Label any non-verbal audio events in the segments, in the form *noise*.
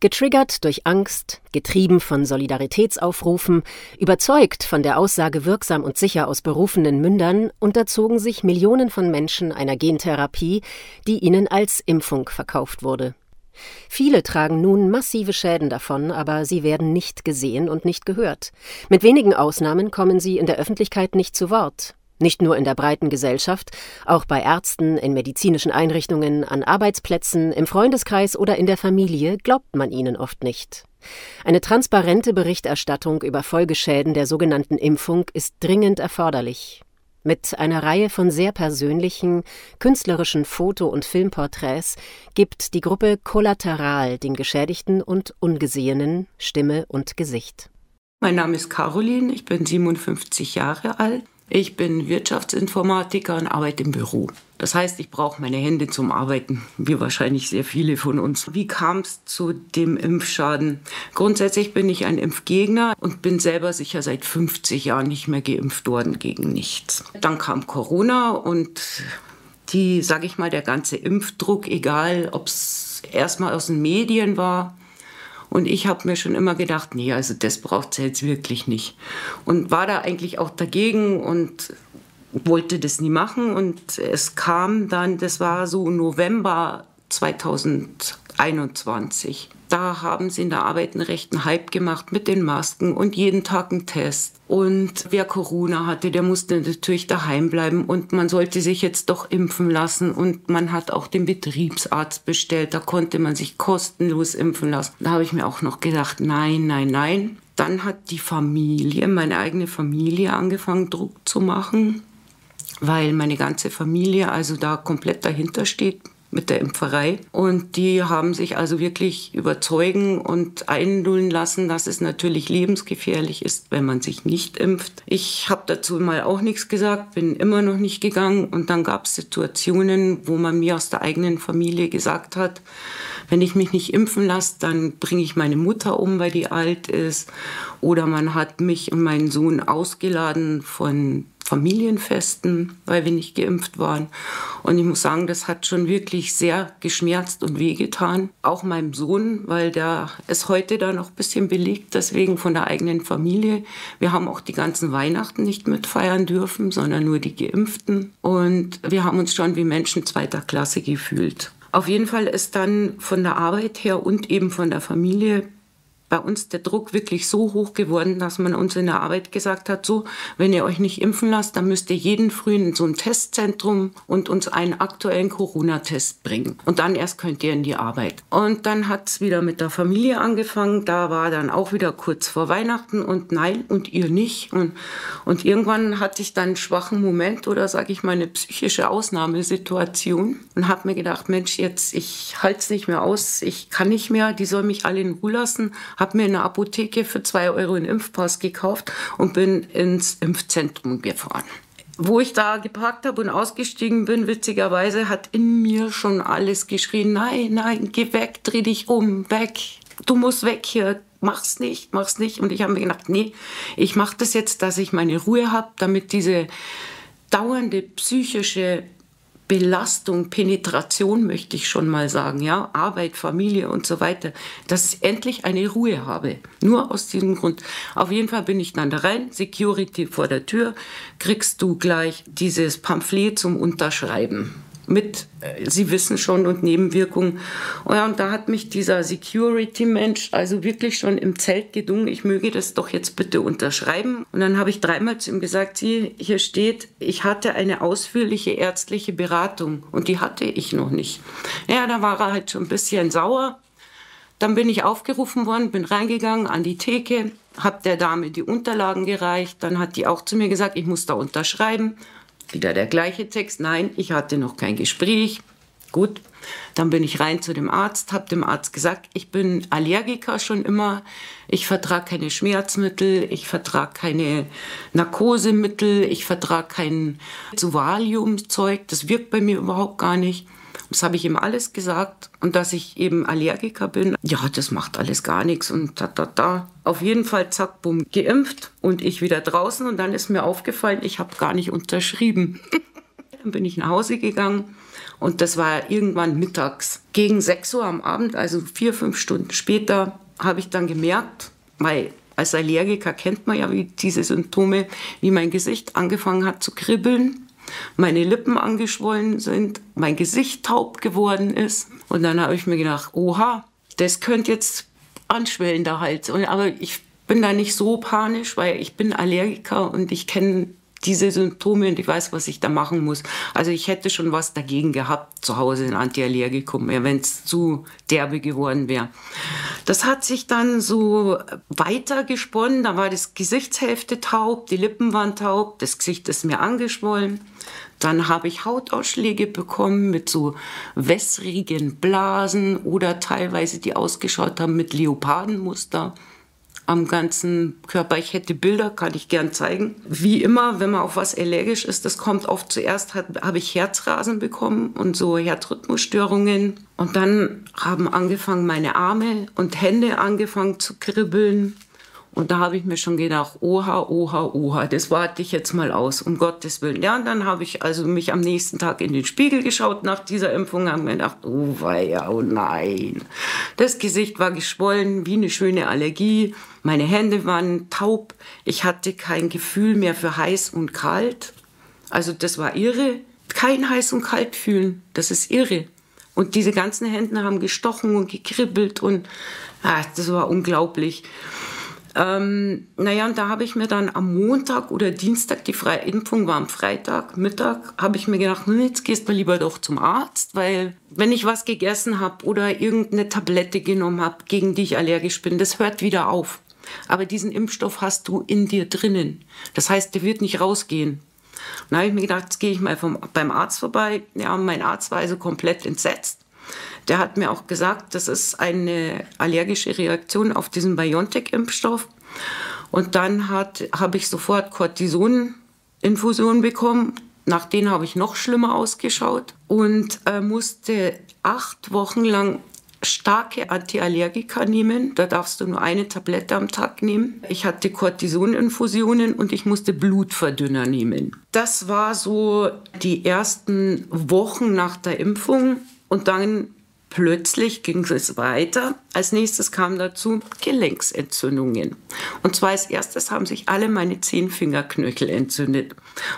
Getriggert durch Angst, getrieben von Solidaritätsaufrufen, überzeugt von der Aussage wirksam und sicher aus berufenen Mündern, unterzogen sich Millionen von Menschen einer Gentherapie, die ihnen als Impfung verkauft wurde. Viele tragen nun massive Schäden davon, aber sie werden nicht gesehen und nicht gehört. Mit wenigen Ausnahmen kommen sie in der Öffentlichkeit nicht zu Wort. Nicht nur in der breiten Gesellschaft, auch bei Ärzten, in medizinischen Einrichtungen, an Arbeitsplätzen, im Freundeskreis oder in der Familie glaubt man ihnen oft nicht. Eine transparente Berichterstattung über Folgeschäden der sogenannten Impfung ist dringend erforderlich. Mit einer Reihe von sehr persönlichen, künstlerischen Foto- und Filmporträts gibt die Gruppe Kollateral den Geschädigten und Ungesehenen Stimme und Gesicht. Mein Name ist Caroline, ich bin 57 Jahre alt. Ich bin Wirtschaftsinformatiker und arbeite im Büro. Das heißt, ich brauche meine Hände zum Arbeiten, wie wahrscheinlich sehr viele von uns. Wie kam es zu dem Impfschaden? Grundsätzlich bin ich ein Impfgegner und bin selber sicher seit 50 Jahren nicht mehr geimpft worden gegen nichts. Dann kam Corona und die, sage ich mal, der ganze Impfdruck, egal ob es erstmal aus den Medien war und ich habe mir schon immer gedacht, nee, also das braucht es jetzt wirklich nicht. Und war da eigentlich auch dagegen und wollte das nie machen. Und es kam dann, das war so November 2021. Da haben sie in der Arbeit einen rechten Hype gemacht mit den Masken und jeden Tag einen Test. Und wer Corona hatte, der musste natürlich daheim bleiben und man sollte sich jetzt doch impfen lassen. Und man hat auch den Betriebsarzt bestellt, da konnte man sich kostenlos impfen lassen. Da habe ich mir auch noch gedacht, nein, nein, nein. Dann hat die Familie, meine eigene Familie, angefangen, Druck zu machen, weil meine ganze Familie also da komplett dahinter steht mit der Impferei. Und die haben sich also wirklich überzeugen und einlullen lassen, dass es natürlich lebensgefährlich ist, wenn man sich nicht impft. Ich habe dazu mal auch nichts gesagt, bin immer noch nicht gegangen. Und dann gab es Situationen, wo man mir aus der eigenen Familie gesagt hat, wenn ich mich nicht impfen lasse, dann bringe ich meine Mutter um, weil die alt ist. Oder man hat mich und meinen Sohn ausgeladen von Familienfesten, weil wir nicht geimpft waren. Und ich muss sagen, das hat schon wirklich sehr geschmerzt und wehgetan. Auch meinem Sohn, weil der ist heute da noch ein bisschen belegt, deswegen von der eigenen Familie. Wir haben auch die ganzen Weihnachten nicht mitfeiern dürfen, sondern nur die Geimpften. Und wir haben uns schon wie Menschen zweiter Klasse gefühlt. Auf jeden Fall ist dann von der Arbeit her und eben von der Familie bei uns der Druck wirklich so hoch geworden, dass man uns in der Arbeit gesagt hat, so, wenn ihr euch nicht impfen lasst, dann müsst ihr jeden Früh in so ein Testzentrum und uns einen aktuellen Corona-Test bringen. Und dann erst könnt ihr in die Arbeit. Und dann hat es wieder mit der Familie angefangen. Da war dann auch wieder kurz vor Weihnachten und nein, und ihr nicht. Und, und irgendwann hatte ich dann einen schwachen Moment oder sage ich mal eine psychische Ausnahmesituation und habe mir gedacht, Mensch, jetzt, ich halte es nicht mehr aus, ich kann nicht mehr, die soll mich alle in Ruhe lassen habe mir in der Apotheke für zwei Euro einen Impfpass gekauft und bin ins Impfzentrum gefahren. Wo ich da geparkt habe und ausgestiegen bin, witzigerweise hat in mir schon alles geschrien, nein, nein, geh weg, dreh dich um, weg, du musst weg hier, mach's nicht, mach's nicht. Und ich habe mir gedacht, nee, ich mache das jetzt, dass ich meine Ruhe habe, damit diese dauernde psychische Belastung, Penetration möchte ich schon mal sagen, ja, Arbeit, Familie und so weiter, dass ich endlich eine Ruhe habe. Nur aus diesem Grund. Auf jeden Fall bin ich dann da rein, Security vor der Tür, kriegst du gleich dieses Pamphlet zum Unterschreiben mit, äh, Sie wissen schon, und Nebenwirkungen. Oh ja, und da hat mich dieser Security-Mensch also wirklich schon im Zelt gedungen, ich möge das doch jetzt bitte unterschreiben. Und dann habe ich dreimal zu ihm gesagt, Sie, hier steht, ich hatte eine ausführliche ärztliche Beratung und die hatte ich noch nicht. Ja, da war er halt schon ein bisschen sauer. Dann bin ich aufgerufen worden, bin reingegangen an die Theke, habe der Dame die Unterlagen gereicht. Dann hat die auch zu mir gesagt, ich muss da unterschreiben. Wieder der gleiche Text. Nein, ich hatte noch kein Gespräch. Gut, dann bin ich rein zu dem Arzt, habe dem Arzt gesagt, ich bin Allergiker schon immer, ich vertrage keine Schmerzmittel, ich vertrage keine Narkosemittel, ich vertrage kein Valium-Zeug, das wirkt bei mir überhaupt gar nicht. Das habe ich ihm alles gesagt. Und dass ich eben Allergiker bin, ja, das macht alles gar nichts. Und da, da, da. Auf jeden Fall, zack, bumm, geimpft und ich wieder draußen. Und dann ist mir aufgefallen, ich habe gar nicht unterschrieben. *laughs* Dann bin ich nach Hause gegangen und das war irgendwann mittags. Gegen 6 Uhr am Abend, also vier, fünf Stunden später, habe ich dann gemerkt, weil als Allergiker kennt man ja wie diese Symptome, wie mein Gesicht angefangen hat zu kribbeln, meine Lippen angeschwollen sind, mein Gesicht taub geworden ist. Und dann habe ich mir gedacht, oha, das könnte jetzt anschwellender Hals. Aber ich bin da nicht so panisch, weil ich bin Allergiker und ich kenne diese Symptome und ich weiß, was ich da machen muss. Also ich hätte schon was dagegen gehabt, zu Hause ein Antiallergikum, wenn es zu derbe geworden wäre. Das hat sich dann so weiter gesponnen. Da war das Gesichtshälfte taub, die Lippen waren taub, das Gesicht ist mir angeschwollen. Dann habe ich Hautausschläge bekommen mit so wässrigen Blasen oder teilweise die ausgeschaut haben mit Leopardenmuster am ganzen Körper. Ich hätte Bilder, kann ich gern zeigen. Wie immer, wenn man auf was allergisch ist, das kommt oft zuerst, habe ich Herzrasen bekommen und so Herzrhythmusstörungen. Und dann haben angefangen meine Arme und Hände angefangen zu kribbeln. Und da habe ich mir schon gedacht, oha, oha, oha, das warte ich jetzt mal aus, um Gottes Willen. Ja, und dann habe ich also mich am nächsten Tag in den Spiegel geschaut nach dieser Impfung und mir gedacht, oh weia, oh nein. Das Gesicht war geschwollen wie eine schöne Allergie. Meine Hände waren taub. Ich hatte kein Gefühl mehr für heiß und kalt. Also das war irre. Kein heiß und kalt fühlen, das ist irre. Und diese ganzen Hände haben gestochen und gekribbelt und ah, das war unglaublich. Ähm, naja, und da habe ich mir dann am Montag oder Dienstag, die freie Impfung war am Freitag, Mittag, habe ich mir gedacht, hm, jetzt gehst du lieber doch zum Arzt, weil wenn ich was gegessen habe oder irgendeine Tablette genommen habe, gegen die ich allergisch bin, das hört wieder auf. Aber diesen Impfstoff hast du in dir drinnen. Das heißt, der wird nicht rausgehen. Und da habe ich mir gedacht, jetzt gehe ich mal vom, beim Arzt vorbei. Ja, mein Arzt war also komplett entsetzt. Der hat mir auch gesagt, das ist eine allergische Reaktion auf diesen BioNTech-Impfstoff. Und dann habe ich sofort Cortison-Infusion bekommen. Nach denen habe ich noch schlimmer ausgeschaut und äh, musste acht Wochen lang starke Antiallergika nehmen. Da darfst du nur eine Tablette am Tag nehmen. Ich hatte Cortisoninfusionen und ich musste Blutverdünner nehmen. Das war so die ersten Wochen nach der Impfung. Und dann Plötzlich ging es weiter. Als nächstes kamen dazu Gelenksentzündungen. Und zwar als erstes haben sich alle meine zehn Fingerknöchel entzündet.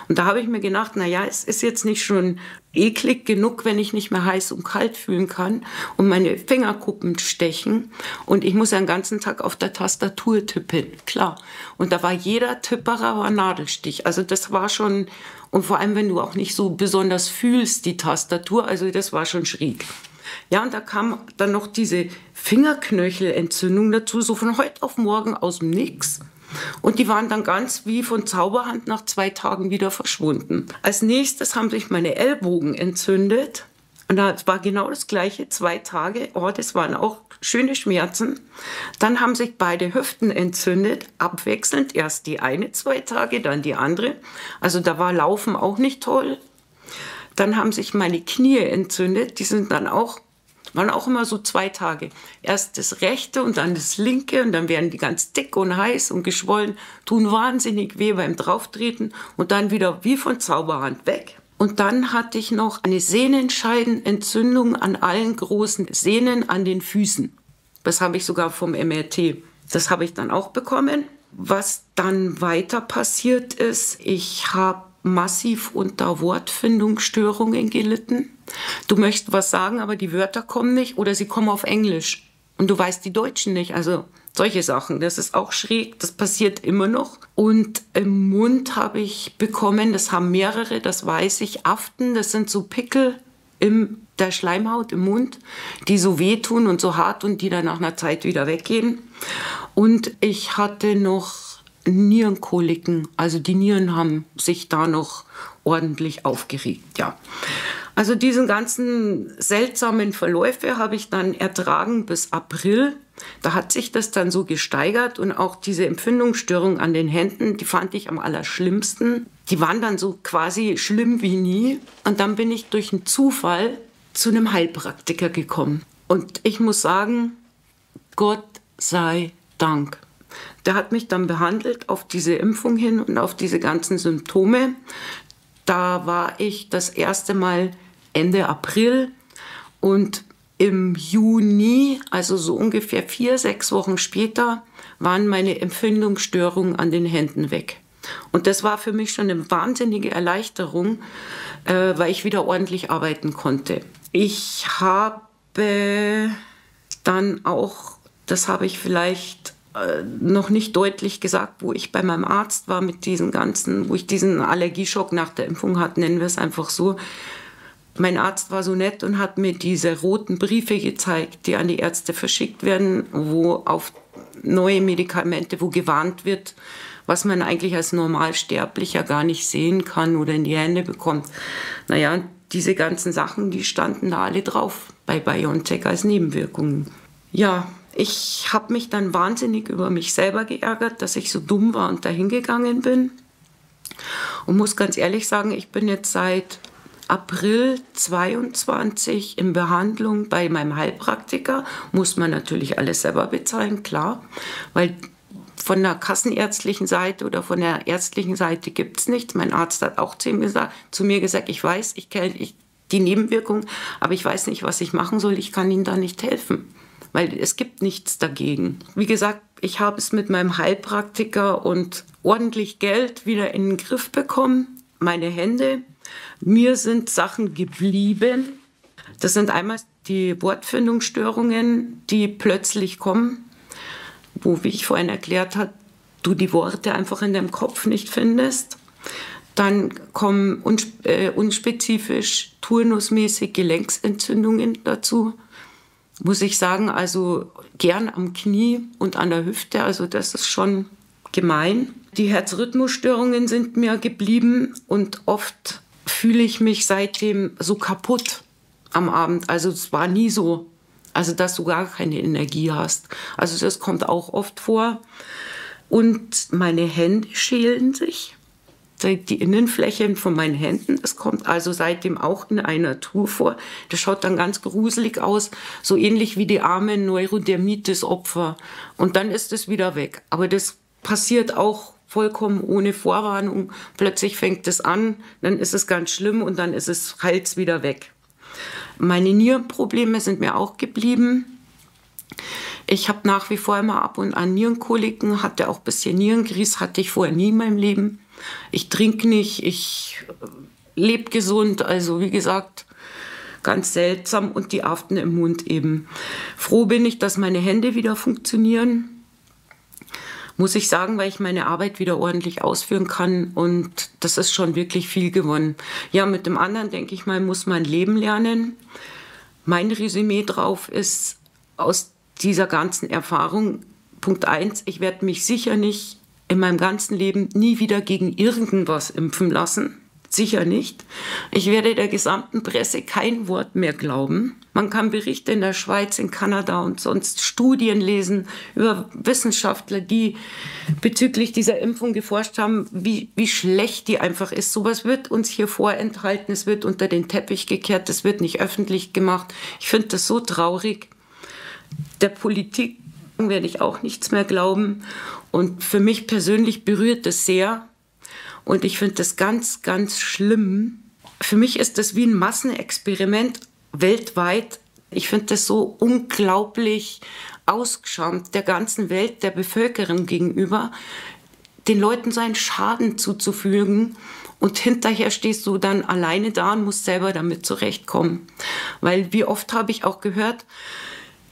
Und da habe ich mir gedacht, na ja, es ist jetzt nicht schon eklig genug, wenn ich nicht mehr heiß und kalt fühlen kann und meine Fingerkuppen stechen und ich muss den ganzen Tag auf der Tastatur tippen. Klar. Und da war jeder Tipperer war Nadelstich. Also das war schon und vor allem, wenn du auch nicht so besonders fühlst, die Tastatur, also das war schon schräg. Ja, und da kam dann noch diese Fingerknöchelentzündung dazu, so von heute auf morgen aus dem Nix. Und die waren dann ganz wie von Zauberhand nach zwei Tagen wieder verschwunden. Als nächstes haben sich meine Ellbogen entzündet. Und das war genau das gleiche, zwei Tage. Oh, das waren auch schöne Schmerzen. Dann haben sich beide Hüften entzündet, abwechselnd. Erst die eine zwei Tage, dann die andere. Also da war Laufen auch nicht toll. Dann haben sich meine Knie entzündet. Die sind dann auch, waren auch immer so zwei Tage. Erst das rechte und dann das linke und dann werden die ganz dick und heiß und geschwollen, tun wahnsinnig weh beim Drauftreten und dann wieder wie von Zauberhand weg. Und dann hatte ich noch eine Sehnenscheidenentzündung an allen großen Sehnen an den Füßen. Das habe ich sogar vom MRT. Das habe ich dann auch bekommen. Was dann weiter passiert ist, ich habe massiv unter Wortfindungsstörungen gelitten. Du möchtest was sagen, aber die Wörter kommen nicht oder sie kommen auf Englisch und du weißt die Deutschen nicht. Also solche Sachen, das ist auch schräg, das passiert immer noch. Und im Mund habe ich bekommen, das haben mehrere, das weiß ich, Aften, das sind so Pickel in der Schleimhaut im Mund, die so wehtun und so hart und die dann nach einer Zeit wieder weggehen. Und ich hatte noch Nierenkoliken. Also die Nieren haben sich da noch ordentlich aufgeregt, ja. Also diesen ganzen seltsamen Verläufe habe ich dann ertragen bis April. Da hat sich das dann so gesteigert und auch diese Empfindungsstörung an den Händen, die fand ich am allerschlimmsten. Die waren dann so quasi schlimm wie nie. Und dann bin ich durch einen Zufall zu einem Heilpraktiker gekommen. Und ich muss sagen, Gott sei Dank. Der hat mich dann behandelt auf diese Impfung hin und auf diese ganzen Symptome. Da war ich das erste Mal Ende April und im Juni, also so ungefähr vier, sechs Wochen später, waren meine Empfindungsstörungen an den Händen weg. Und das war für mich schon eine wahnsinnige Erleichterung, äh, weil ich wieder ordentlich arbeiten konnte. Ich habe dann auch, das habe ich vielleicht äh, noch nicht deutlich gesagt, wo ich bei meinem Arzt war mit diesen ganzen, wo ich diesen Allergieschock nach der Impfung hatte, nennen wir es einfach so, mein Arzt war so nett und hat mir diese roten Briefe gezeigt, die an die Ärzte verschickt werden, wo auf neue Medikamente, wo gewarnt wird, was man eigentlich als Normalsterblicher gar nicht sehen kann oder in die Hände bekommt. Naja, diese ganzen Sachen, die standen da alle drauf bei BioNTech als Nebenwirkungen. Ja, ich habe mich dann wahnsinnig über mich selber geärgert, dass ich so dumm war und dahin gegangen bin. Und muss ganz ehrlich sagen, ich bin jetzt seit April 22 in Behandlung bei meinem Heilpraktiker. Muss man natürlich alles selber bezahlen, klar, weil von der kassenärztlichen Seite oder von der ärztlichen Seite gibt es nichts. Mein Arzt hat auch zu, gesagt, zu mir gesagt, ich weiß, ich kenne die Nebenwirkung, aber ich weiß nicht, was ich machen soll. Ich kann Ihnen da nicht helfen, weil es gibt nichts dagegen. Wie gesagt, ich habe es mit meinem Heilpraktiker und ordentlich Geld wieder in den Griff bekommen. Meine Hände mir sind Sachen geblieben. Das sind einmal die Wortfindungsstörungen, die plötzlich kommen, wo, wie ich vorhin erklärt habe, du die Worte einfach in deinem Kopf nicht findest. Dann kommen äh, unspezifisch turnusmäßig Gelenksentzündungen dazu. Muss ich sagen, also gern am Knie und an der Hüfte, also das ist schon gemein. Die Herzrhythmusstörungen sind mir geblieben und oft fühle ich mich seitdem so kaputt am Abend. Also es war nie so, also dass du gar keine Energie hast. Also das kommt auch oft vor. Und meine Hände schälen sich. Die Innenflächen von meinen Händen, das kommt also seitdem auch in einer Tour vor. Das schaut dann ganz gruselig aus, so ähnlich wie die armen Neurodermitis-Opfer. Und dann ist es wieder weg. Aber das passiert auch vollkommen ohne Vorwarnung. Plötzlich fängt es an, dann ist es ganz schlimm und dann ist es Hals wieder weg. Meine Nierenprobleme sind mir auch geblieben. Ich habe nach wie vor immer ab und an Nierenkoliken, hatte auch ein bisschen Nierengrieß, hatte ich vorher nie in meinem Leben. Ich trinke nicht, ich äh, lebe gesund, also wie gesagt, ganz seltsam und die Aften im Mund eben. Froh bin ich, dass meine Hände wieder funktionieren muss ich sagen, weil ich meine Arbeit wieder ordentlich ausführen kann. Und das ist schon wirklich viel gewonnen. Ja, mit dem anderen, denke ich mal, muss man leben lernen. Mein Resümee drauf ist aus dieser ganzen Erfahrung, Punkt eins: ich werde mich sicher nicht in meinem ganzen Leben nie wieder gegen irgendwas impfen lassen. Sicher nicht. Ich werde der gesamten Presse kein Wort mehr glauben. Man kann Berichte in der Schweiz, in Kanada und sonst Studien lesen über Wissenschaftler, die bezüglich dieser Impfung geforscht haben, wie, wie schlecht die einfach ist. Sowas wird uns hier vorenthalten, es wird unter den Teppich gekehrt, es wird nicht öffentlich gemacht. Ich finde das so traurig. Der Politik werde ich auch nichts mehr glauben. Und für mich persönlich berührt es sehr, und ich finde das ganz, ganz schlimm. Für mich ist das wie ein Massenexperiment weltweit. Ich finde das so unglaublich ausgeschämt der ganzen Welt, der Bevölkerung gegenüber, den Leuten so einen Schaden zuzufügen. Und hinterher stehst du dann alleine da und musst selber damit zurechtkommen. Weil wie oft habe ich auch gehört,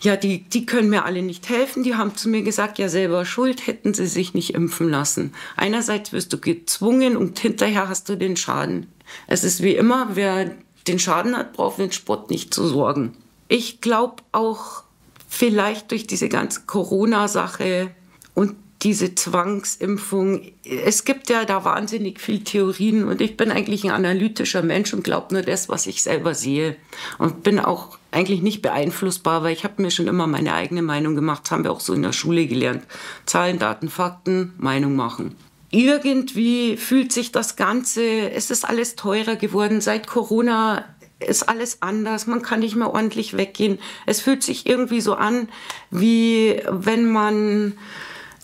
ja, die, die können mir alle nicht helfen. Die haben zu mir gesagt, ja, selber schuld, hätten sie sich nicht impfen lassen. Einerseits wirst du gezwungen und hinterher hast du den Schaden. Es ist wie immer, wer den Schaden hat, braucht den Sport nicht zu sorgen. Ich glaube auch vielleicht durch diese ganze Corona-Sache und diese Zwangsimpfung. Es gibt ja da wahnsinnig viel Theorien und ich bin eigentlich ein analytischer Mensch und glaube nur das, was ich selber sehe. Und bin auch eigentlich nicht beeinflussbar, weil ich habe mir schon immer meine eigene Meinung gemacht. Das haben wir auch so in der Schule gelernt. Zahlen, Daten, Fakten, Meinung machen. Irgendwie fühlt sich das Ganze, es ist alles teurer geworden. Seit Corona ist alles anders. Man kann nicht mehr ordentlich weggehen. Es fühlt sich irgendwie so an, wie wenn man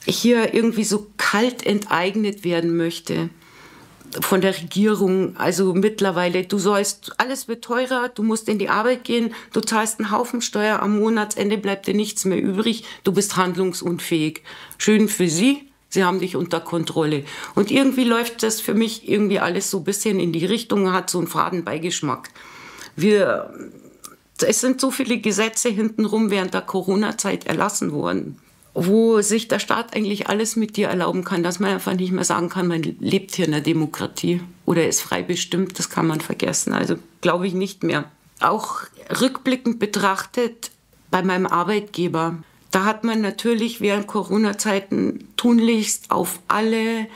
hier irgendwie so kalt enteignet werden möchte. von der Regierung. Also mittlerweile, du sollst, alles wird teurer, du musst in die Arbeit gehen, du zahlst einen Haufen Steuer, am Monatsende bleibt dir nichts mehr übrig, du bist handlungsunfähig. Schön für sie, sie haben dich unter Kontrolle. Und irgendwie läuft das für mich irgendwie alles so ein bisschen in die Richtung, hat so einen Fadenbeigeschmack. Wir, es sind so viele Gesetze hintenrum während der Corona-Zeit erlassen worden wo sich der Staat eigentlich alles mit dir erlauben kann, dass man einfach nicht mehr sagen kann, man lebt hier in einer Demokratie oder ist frei bestimmt, das kann man vergessen. Also glaube ich nicht mehr. Auch rückblickend betrachtet bei meinem Arbeitgeber, da hat man natürlich während Corona-Zeiten tunlichst auf alle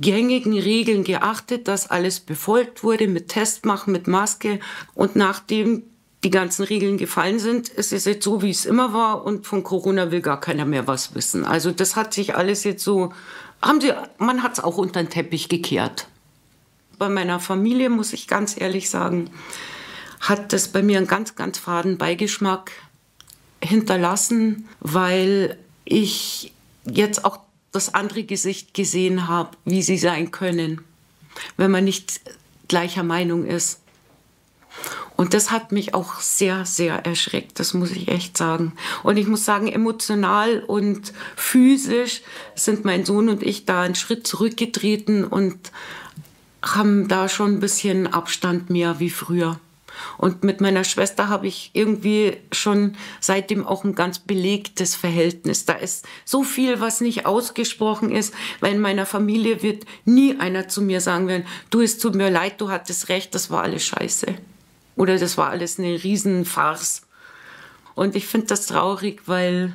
gängigen Regeln geachtet, dass alles befolgt wurde mit Testmachen, mit Maske. Und nachdem die ganzen Regeln gefallen sind, ist es jetzt so, wie es immer war und von Corona will gar keiner mehr was wissen. Also das hat sich alles jetzt so, haben sie, man hat es auch unter den Teppich gekehrt. Bei meiner Familie, muss ich ganz ehrlich sagen, hat das bei mir einen ganz, ganz faden Beigeschmack hinterlassen, weil ich jetzt auch das andere Gesicht gesehen habe, wie sie sein können, wenn man nicht gleicher Meinung ist. Und das hat mich auch sehr, sehr erschreckt, das muss ich echt sagen. Und ich muss sagen, emotional und physisch sind mein Sohn und ich da einen Schritt zurückgetreten und haben da schon ein bisschen Abstand mehr wie früher. Und mit meiner Schwester habe ich irgendwie schon seitdem auch ein ganz belegtes Verhältnis. Da ist so viel, was nicht ausgesprochen ist, weil in meiner Familie wird nie einer zu mir sagen werden, du, es tut mir leid, du hattest recht, das war alles scheiße. Oder das war alles eine Riesenfarce. Und ich finde das traurig, weil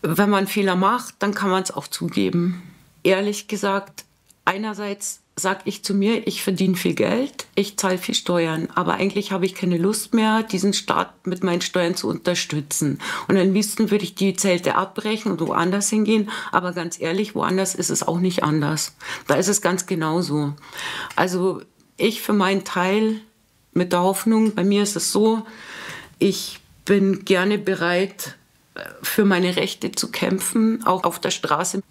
wenn man Fehler macht, dann kann man es auch zugeben. Ehrlich gesagt, einerseits sage ich zu mir, ich verdiene viel Geld, ich zahle viel Steuern, aber eigentlich habe ich keine Lust mehr, diesen Staat mit meinen Steuern zu unterstützen. Und am liebsten würde ich die Zelte abbrechen und woanders hingehen, aber ganz ehrlich, woanders ist es auch nicht anders. Da ist es ganz genauso. Also ich für meinen Teil mit der Hoffnung, bei mir ist es so, ich bin gerne bereit, für meine Rechte zu kämpfen, auch auf der Straße.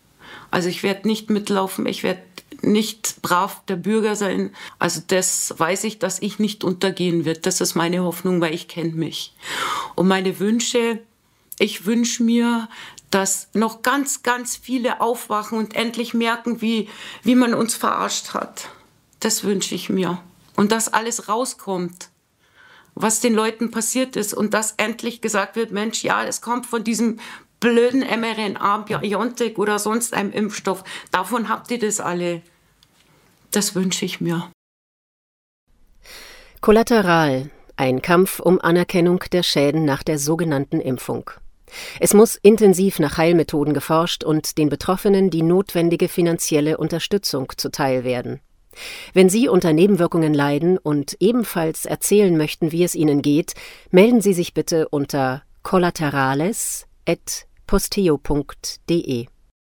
Also ich werde nicht mitlaufen, ich werde nicht brav der Bürger sein. Also das weiß ich, dass ich nicht untergehen wird. Das ist meine Hoffnung, weil ich kenne mich. Und meine Wünsche, ich wünsche mir, dass noch ganz, ganz viele aufwachen und endlich merken, wie, wie man uns verarscht hat. Das wünsche ich mir und dass alles rauskommt, was den Leuten passiert ist und dass endlich gesagt wird, Mensch, ja, es kommt von diesem blöden mRNA, Biontech oder sonst einem Impfstoff. Davon habt ihr das alle. Das wünsche ich mir. Kollateral. Ein Kampf um Anerkennung der Schäden nach der sogenannten Impfung. Es muss intensiv nach Heilmethoden geforscht und den Betroffenen die notwendige finanzielle Unterstützung zuteil werden. Wenn Sie unter Nebenwirkungen leiden und ebenfalls erzählen möchten, wie es Ihnen geht, melden Sie sich bitte unter collaterales.posteo.de.